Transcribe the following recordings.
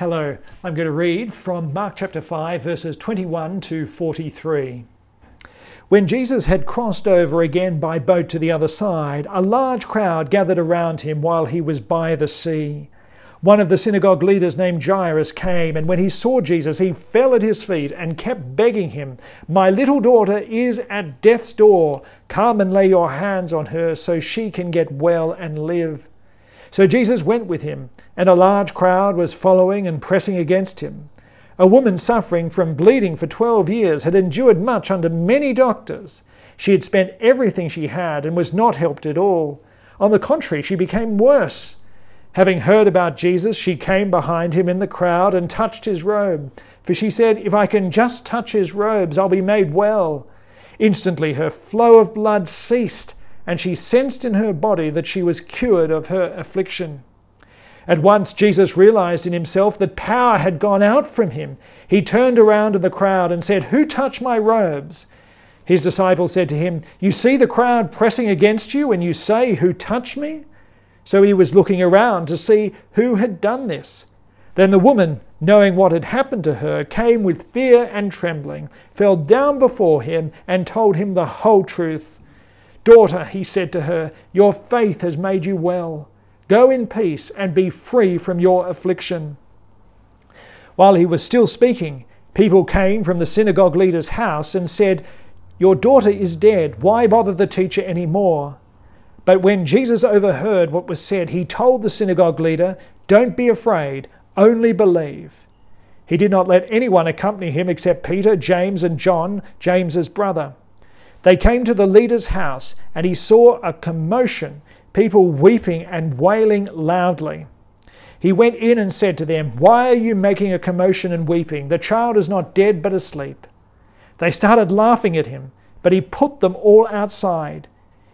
Hello, I'm going to read from Mark chapter 5, verses 21 to 43. When Jesus had crossed over again by boat to the other side, a large crowd gathered around him while he was by the sea. One of the synagogue leaders named Jairus came, and when he saw Jesus, he fell at his feet and kept begging him, My little daughter is at death's door. Come and lay your hands on her so she can get well and live. So Jesus went with him, and a large crowd was following and pressing against him. A woman suffering from bleeding for 12 years had endured much under many doctors. She had spent everything she had and was not helped at all. On the contrary, she became worse. Having heard about Jesus, she came behind him in the crowd and touched his robe. For she said, If I can just touch his robes, I'll be made well. Instantly her flow of blood ceased and she sensed in her body that she was cured of her affliction. At once Jesus realized in himself that power had gone out from him. He turned around to the crowd and said, Who touched my robes? His disciples said to him, You see the crowd pressing against you, and you say, Who touched me? So he was looking around to see who had done this. Then the woman, knowing what had happened to her, came with fear and trembling, fell down before him, and told him the whole truth. Daughter, he said to her, your faith has made you well. Go in peace and be free from your affliction. While he was still speaking, people came from the synagogue leader's house and said, Your daughter is dead. Why bother the teacher any more? But when Jesus overheard what was said, he told the synagogue leader, Don't be afraid, only believe. He did not let anyone accompany him except Peter, James, and John, James's brother. They came to the leader's house, and he saw a commotion, people weeping and wailing loudly. He went in and said to them, Why are you making a commotion and weeping? The child is not dead, but asleep. They started laughing at him, but he put them all outside.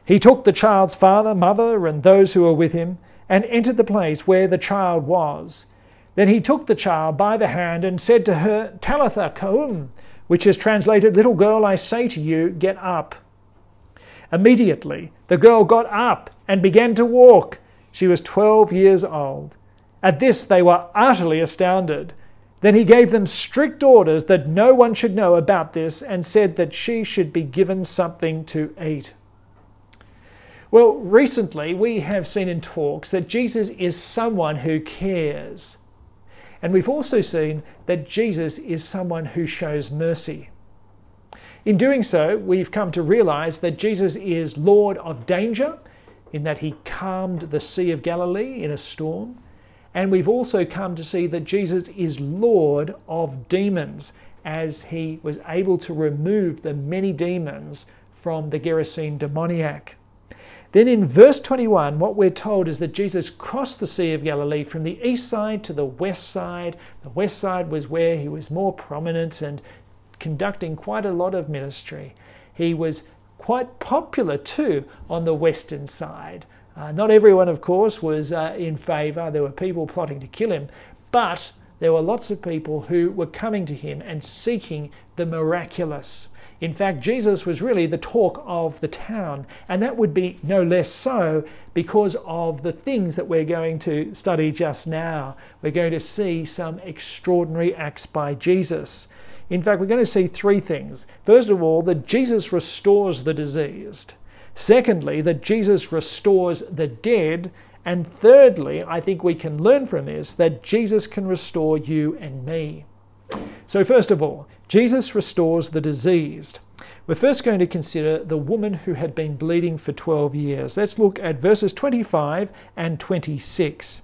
He took the child's father, mother, and those who were with him, and entered the place where the child was. Then he took the child by the hand and said to her, Talitha koum, which is translated, Little girl, I say to you, get up. Immediately, the girl got up and began to walk. She was 12 years old. At this, they were utterly astounded. Then he gave them strict orders that no one should know about this and said that she should be given something to eat. Well, recently we have seen in talks that Jesus is someone who cares. And we've also seen that Jesus is someone who shows mercy. In doing so, we've come to realize that Jesus is Lord of danger, in that he calmed the Sea of Galilee in a storm. And we've also come to see that Jesus is Lord of demons, as he was able to remove the many demons from the Gerasene demoniac. Then in verse 21, what we're told is that Jesus crossed the Sea of Galilee from the east side to the west side. The west side was where he was more prominent and conducting quite a lot of ministry. He was quite popular too on the western side. Uh, not everyone, of course, was uh, in favour. There were people plotting to kill him, but there were lots of people who were coming to him and seeking the miraculous. In fact, Jesus was really the talk of the town, and that would be no less so because of the things that we're going to study just now. We're going to see some extraordinary acts by Jesus. In fact, we're going to see three things. First of all, that Jesus restores the diseased. Secondly, that Jesus restores the dead. And thirdly, I think we can learn from this that Jesus can restore you and me. So, first of all, Jesus restores the diseased. We're first going to consider the woman who had been bleeding for 12 years. Let's look at verses 25 and 26.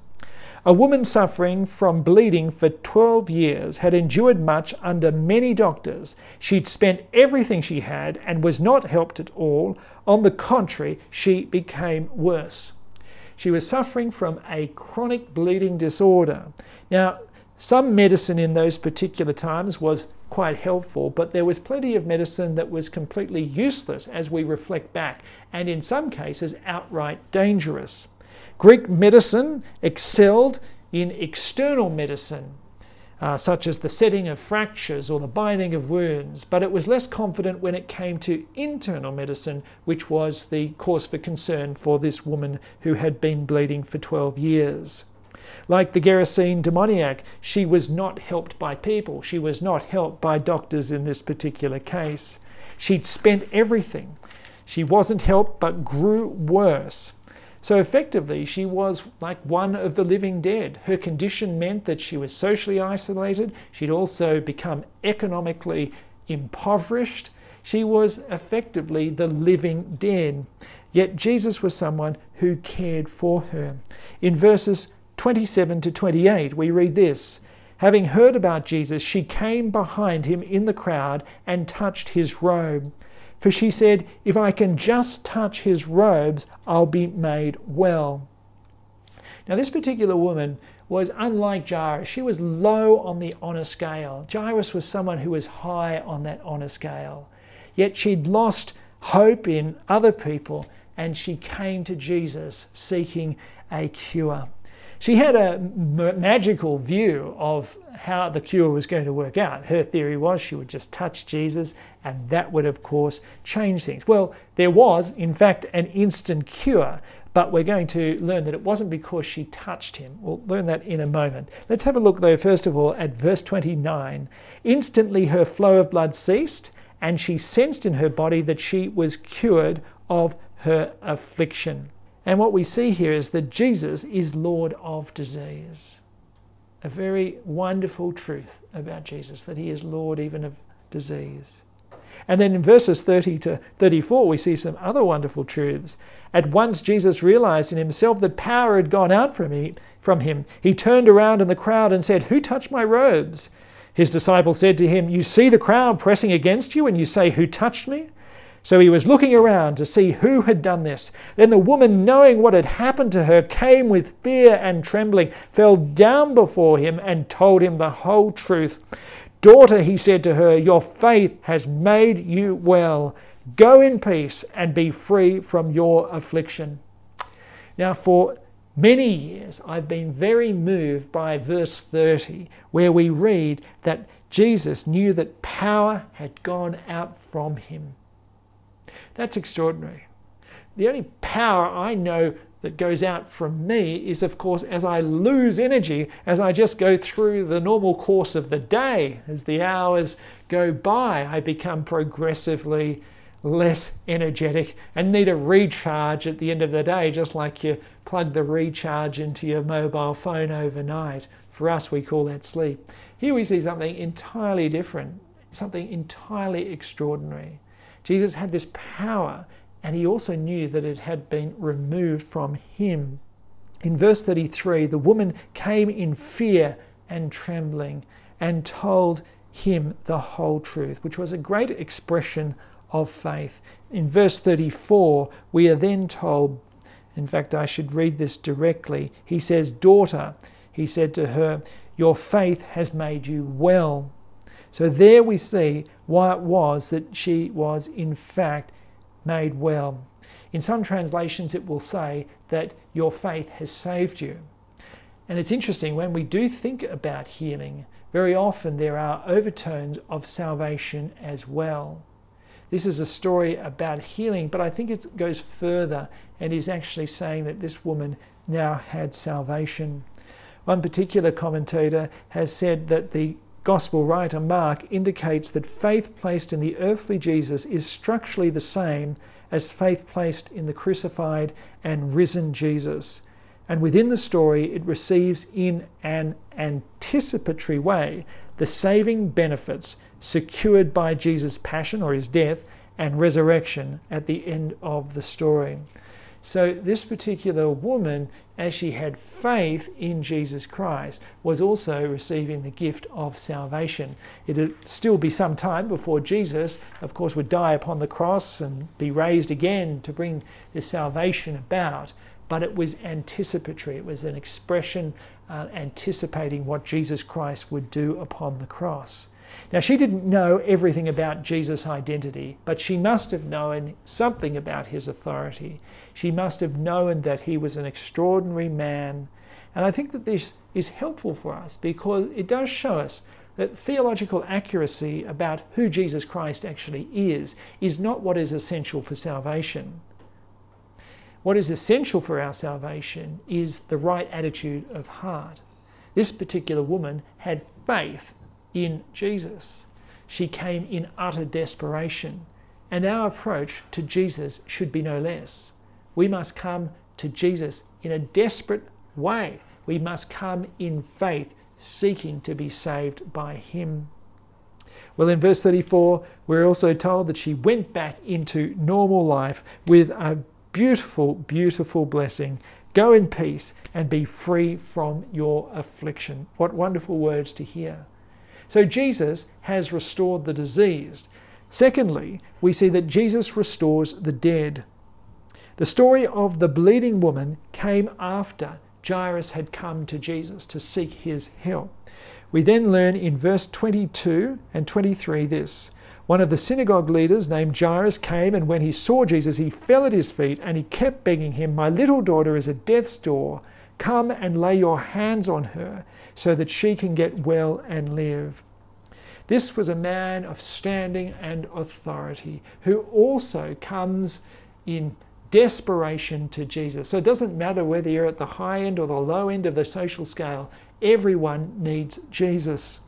A woman suffering from bleeding for 12 years had endured much under many doctors. She'd spent everything she had and was not helped at all. On the contrary, she became worse. She was suffering from a chronic bleeding disorder. Now, some medicine in those particular times was quite helpful, but there was plenty of medicine that was completely useless as we reflect back, and in some cases outright dangerous. Greek medicine excelled in external medicine, uh, such as the setting of fractures or the binding of wounds, but it was less confident when it came to internal medicine, which was the cause for concern for this woman who had been bleeding for 12 years. Like the Gerasene demoniac, she was not helped by people. She was not helped by doctors in this particular case. She'd spent everything. She wasn't helped but grew worse. So effectively, she was like one of the living dead. Her condition meant that she was socially isolated. She'd also become economically impoverished. She was effectively the living dead. Yet Jesus was someone who cared for her. In verses 27 to 28, we read this Having heard about Jesus, she came behind him in the crowd and touched his robe. For she said, If I can just touch his robes, I'll be made well. Now, this particular woman was unlike Jairus. She was low on the honour scale. Jairus was someone who was high on that honour scale. Yet she'd lost hope in other people and she came to Jesus seeking a cure. She had a magical view of how the cure was going to work out. Her theory was she would just touch Jesus, and that would, of course, change things. Well, there was, in fact, an instant cure, but we're going to learn that it wasn't because she touched him. We'll learn that in a moment. Let's have a look, though, first of all, at verse 29. Instantly her flow of blood ceased, and she sensed in her body that she was cured of her affliction. And what we see here is that Jesus is Lord of disease. A very wonderful truth about Jesus, that he is Lord even of disease. And then in verses 30 to 34, we see some other wonderful truths. At once, Jesus realized in himself that power had gone out from him. From him. He turned around in the crowd and said, Who touched my robes? His disciples said to him, You see the crowd pressing against you, and you say, Who touched me? So he was looking around to see who had done this. Then the woman, knowing what had happened to her, came with fear and trembling, fell down before him, and told him the whole truth. Daughter, he said to her, your faith has made you well. Go in peace and be free from your affliction. Now, for many years, I've been very moved by verse 30, where we read that Jesus knew that power had gone out from him. That's extraordinary. The only power I know that goes out from me is, of course, as I lose energy, as I just go through the normal course of the day, as the hours go by, I become progressively less energetic and need a recharge at the end of the day, just like you plug the recharge into your mobile phone overnight. For us, we call that sleep. Here we see something entirely different, something entirely extraordinary. Jesus had this power, and he also knew that it had been removed from him. In verse 33, the woman came in fear and trembling and told him the whole truth, which was a great expression of faith. In verse 34, we are then told, in fact, I should read this directly. He says, Daughter, he said to her, Your faith has made you well. So there we see why it was that she was in fact made well. In some translations, it will say that your faith has saved you. And it's interesting when we do think about healing, very often there are overtones of salvation as well. This is a story about healing, but I think it goes further and is actually saying that this woman now had salvation. One particular commentator has said that the Gospel writer Mark indicates that faith placed in the earthly Jesus is structurally the same as faith placed in the crucified and risen Jesus. And within the story, it receives in an anticipatory way the saving benefits secured by Jesus' passion or his death and resurrection at the end of the story. So, this particular woman, as she had faith in Jesus Christ, was also receiving the gift of salvation. It would still be some time before Jesus, of course, would die upon the cross and be raised again to bring this salvation about. But it was anticipatory, it was an expression uh, anticipating what Jesus Christ would do upon the cross. Now, she didn't know everything about Jesus' identity, but she must have known something about his authority. She must have known that he was an extraordinary man. And I think that this is helpful for us because it does show us that theological accuracy about who Jesus Christ actually is is not what is essential for salvation. What is essential for our salvation is the right attitude of heart. This particular woman had faith in Jesus. She came in utter desperation. And our approach to Jesus should be no less. We must come to Jesus in a desperate way. We must come in faith, seeking to be saved by Him. Well, in verse 34, we're also told that she went back into normal life with a beautiful, beautiful blessing. Go in peace and be free from your affliction. What wonderful words to hear. So, Jesus has restored the diseased. Secondly, we see that Jesus restores the dead. The story of the bleeding woman came after Jairus had come to Jesus to seek his help. We then learn in verse 22 and 23 this One of the synagogue leaders named Jairus came, and when he saw Jesus, he fell at his feet and he kept begging him, My little daughter is at death's door. Come and lay your hands on her so that she can get well and live. This was a man of standing and authority who also comes in desperation to Jesus. So it doesn't matter whether you're at the high end or the low end of the social scale, everyone needs Jesus.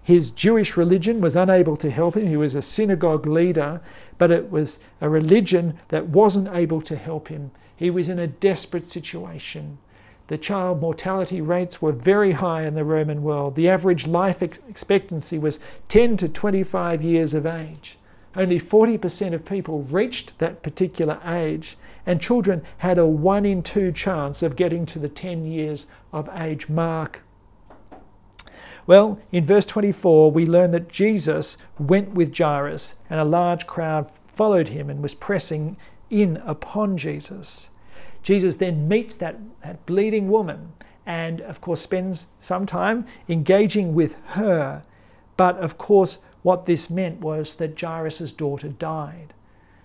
His Jewish religion was unable to help him. He was a synagogue leader, but it was a religion that wasn't able to help him. He was in a desperate situation. The child mortality rates were very high in the Roman world. The average life expectancy was 10 to 25 years of age. Only 40% of people reached that particular age, and children had a 1 in 2 chance of getting to the 10 years of age mark. Well, in verse 24, we learn that Jesus went with Jairus, and a large crowd followed him and was pressing in upon Jesus. Jesus then meets that, that bleeding woman and, of course, spends some time engaging with her. But, of course, what this meant was that Jairus' daughter died.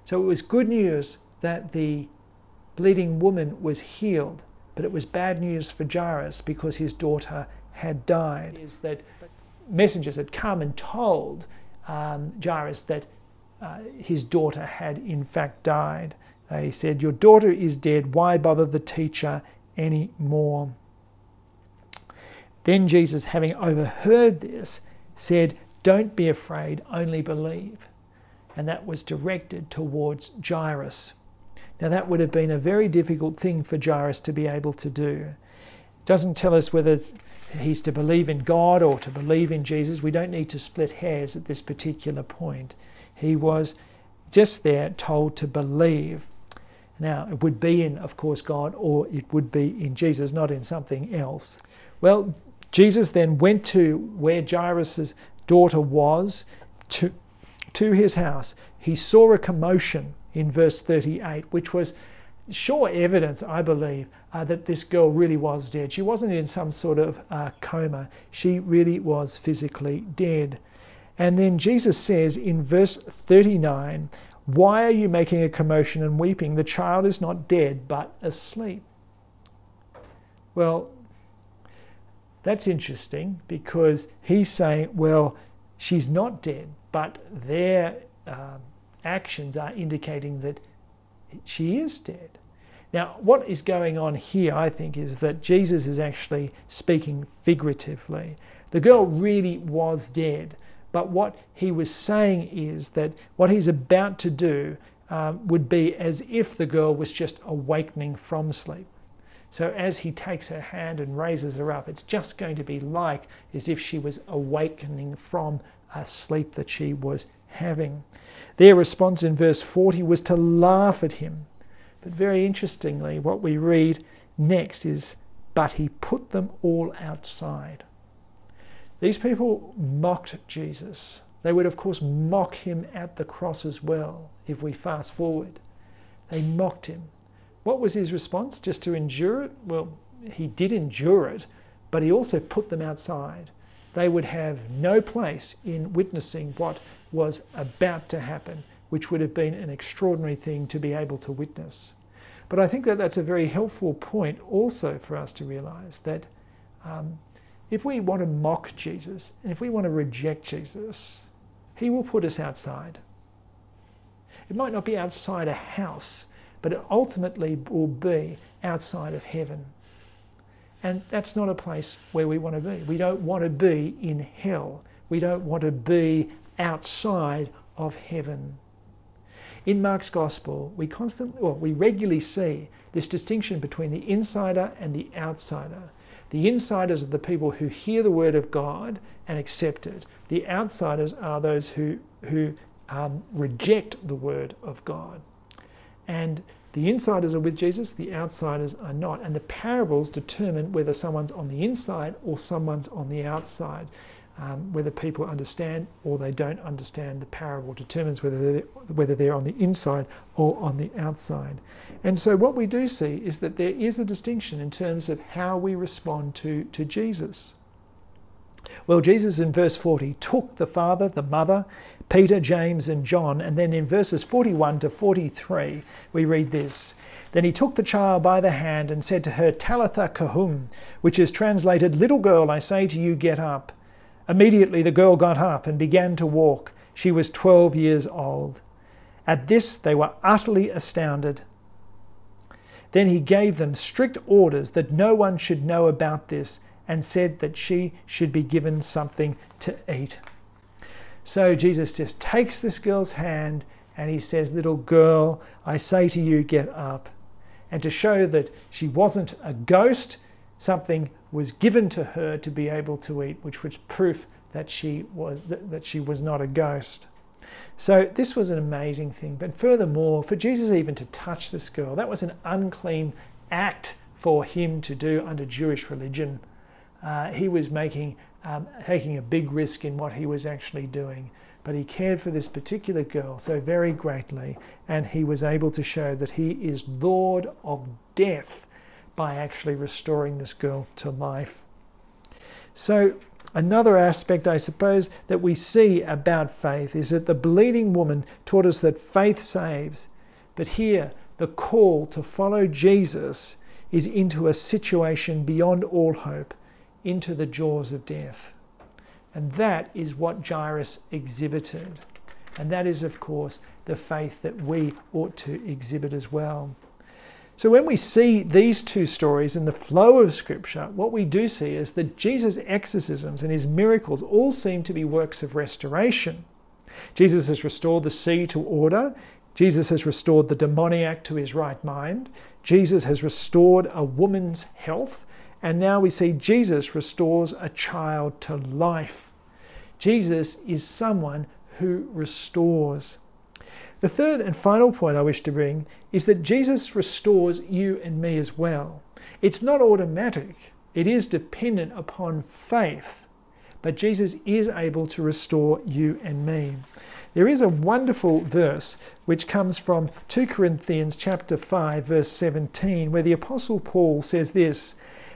So it was good news that the bleeding woman was healed, but it was bad news for Jairus because his daughter had died. Is that messengers had come and told um, Jairus that uh, his daughter had in fact died. They said, Your daughter is dead. Why bother the teacher any more? Then Jesus, having overheard this, said, don't be afraid, only believe. And that was directed towards Jairus. Now, that would have been a very difficult thing for Jairus to be able to do. It doesn't tell us whether he's to believe in God or to believe in Jesus. We don't need to split hairs at this particular point. He was just there told to believe. Now, it would be in, of course, God or it would be in Jesus, not in something else. Well, Jesus then went to where Jairus' daughter was to, to his house, he saw a commotion in verse 38, which was sure evidence, I believe, uh, that this girl really was dead. She wasn't in some sort of uh, coma, she really was physically dead. And then Jesus says in verse 39, Why are you making a commotion and weeping? The child is not dead, but asleep. Well, that's interesting because he's saying, well, she's not dead, but their uh, actions are indicating that she is dead. Now, what is going on here, I think, is that Jesus is actually speaking figuratively. The girl really was dead, but what he was saying is that what he's about to do um, would be as if the girl was just awakening from sleep. So as he takes her hand and raises her up, it's just going to be like as if she was awakening from a sleep that she was having. Their response in verse 40 was to laugh at him. But very interestingly, what we read next is, But he put them all outside. These people mocked Jesus. They would, of course, mock him at the cross as well, if we fast forward. They mocked him. What was his response? Just to endure it? Well, he did endure it, but he also put them outside. They would have no place in witnessing what was about to happen, which would have been an extraordinary thing to be able to witness. But I think that that's a very helpful point also for us to realize that um, if we want to mock Jesus and if we want to reject Jesus, he will put us outside. It might not be outside a house, but it ultimately will be outside of heaven. And that's not a place where we want to be. We don't want to be in hell. We don't want to be outside of heaven. In Mark's gospel, we constantly, well, we regularly see this distinction between the insider and the outsider. The insiders are the people who hear the word of God and accept it. The outsiders are those who, who um, reject the word of God. And the insiders are with Jesus, the outsiders are not. And the parables determine whether someone's on the inside or someone's on the outside. Um, whether people understand or they don't understand the parable determines whether they're, whether they're on the inside or on the outside. And so, what we do see is that there is a distinction in terms of how we respond to, to Jesus. Well, Jesus in verse 40 took the father, the mother, Peter, James, and John, and then in verses 41 to 43, we read this. Then he took the child by the hand and said to her, Talitha Koum, which is translated, Little girl, I say to you, get up. Immediately the girl got up and began to walk. She was 12 years old. At this they were utterly astounded. Then he gave them strict orders that no one should know about this and said that she should be given something to eat. So Jesus just takes this girl's hand and he says, Little girl, I say to you, get up. And to show that she wasn't a ghost, something was given to her to be able to eat, which was proof that she was, that she was not a ghost. So this was an amazing thing. But furthermore, for Jesus even to touch this girl, that was an unclean act for him to do under Jewish religion uh, he was making um, taking a big risk in what he was actually doing. But he cared for this particular girl so very greatly, and he was able to show that he is Lord of death by actually restoring this girl to life. So, another aspect, I suppose, that we see about faith is that the bleeding woman taught us that faith saves. But here, the call to follow Jesus is into a situation beyond all hope into the jaws of death. And that is what Jairus exhibited. And that is, of course, the faith that we ought to exhibit as well. So, when we see these two stories in the flow of Scripture, what we do see is that Jesus' exorcisms and his miracles all seem to be works of restoration. Jesus has restored the sea to order. Jesus has restored the demoniac to his right mind. Jesus has restored a woman's health. And now we see Jesus restores a child to life. Jesus is someone who restores. The third and final point I wish to bring is that Jesus restores you and me as well. It's not automatic, it is dependent upon faith, but Jesus is able to restore you and me. There is a wonderful verse which comes from 2 Corinthians chapter 5 verse 17 where the apostle Paul says this,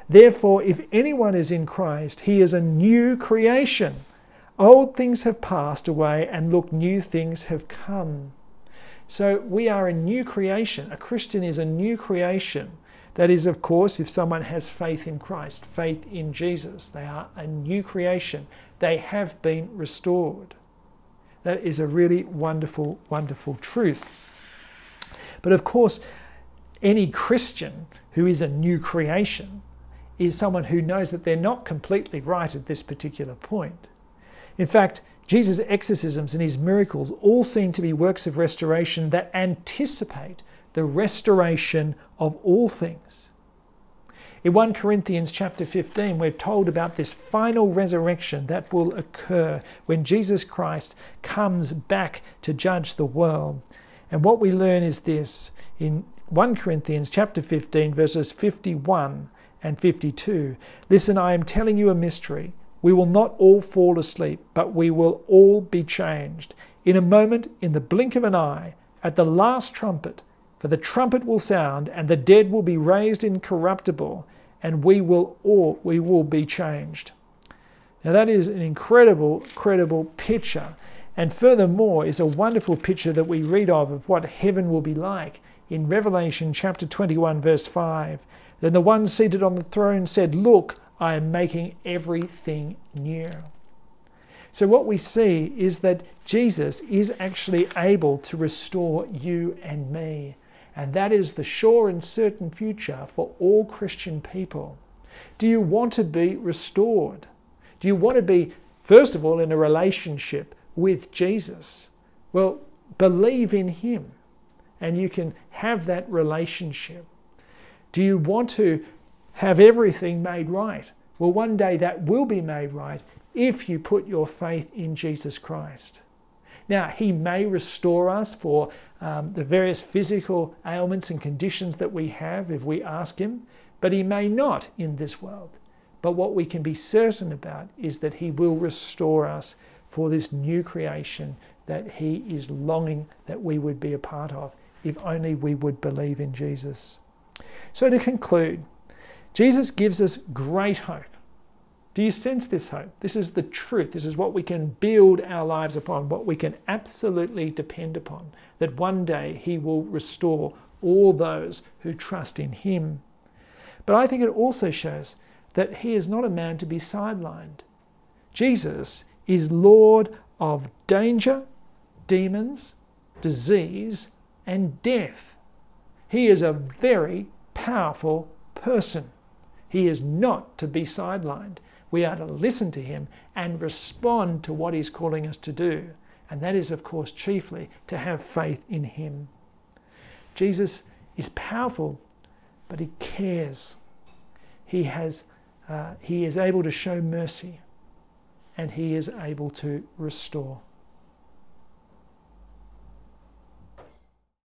Therefore, if anyone is in Christ, he is a new creation. Old things have passed away, and look, new things have come. So we are a new creation. A Christian is a new creation. That is, of course, if someone has faith in Christ, faith in Jesus. They are a new creation. They have been restored. That is a really wonderful, wonderful truth. But of course, any Christian who is a new creation is someone who knows that they're not completely right at this particular point. In fact, Jesus' exorcisms and his miracles all seem to be works of restoration that anticipate the restoration of all things. In 1 Corinthians chapter 15, we're told about this final resurrection that will occur when Jesus Christ comes back to judge the world. And what we learn is this in 1 Corinthians chapter 15 verses 51 and 52. Listen, I am telling you a mystery. We will not all fall asleep, but we will all be changed. In a moment, in the blink of an eye, at the last trumpet, for the trumpet will sound, and the dead will be raised incorruptible, and we will all we will be changed. Now that is an incredible, credible picture. And furthermore, is a wonderful picture that we read of of what heaven will be like in Revelation chapter 21, verse 5. Then the one seated on the throne said, Look, I am making everything new. So, what we see is that Jesus is actually able to restore you and me. And that is the sure and certain future for all Christian people. Do you want to be restored? Do you want to be, first of all, in a relationship with Jesus? Well, believe in Him and you can have that relationship. Do you want to have everything made right? Well, one day that will be made right if you put your faith in Jesus Christ. Now, He may restore us for um, the various physical ailments and conditions that we have if we ask Him, but He may not in this world. But what we can be certain about is that He will restore us for this new creation that He is longing that we would be a part of, if only we would believe in Jesus. So, to conclude, Jesus gives us great hope. Do you sense this hope? This is the truth. This is what we can build our lives upon, what we can absolutely depend upon. That one day He will restore all those who trust in Him. But I think it also shows that He is not a man to be sidelined. Jesus is Lord of danger, demons, disease, and death. He is a very powerful person. He is not to be sidelined. We are to listen to him and respond to what he's calling us to do. And that is, of course, chiefly to have faith in him. Jesus is powerful, but he cares. He, has, uh, he is able to show mercy and he is able to restore.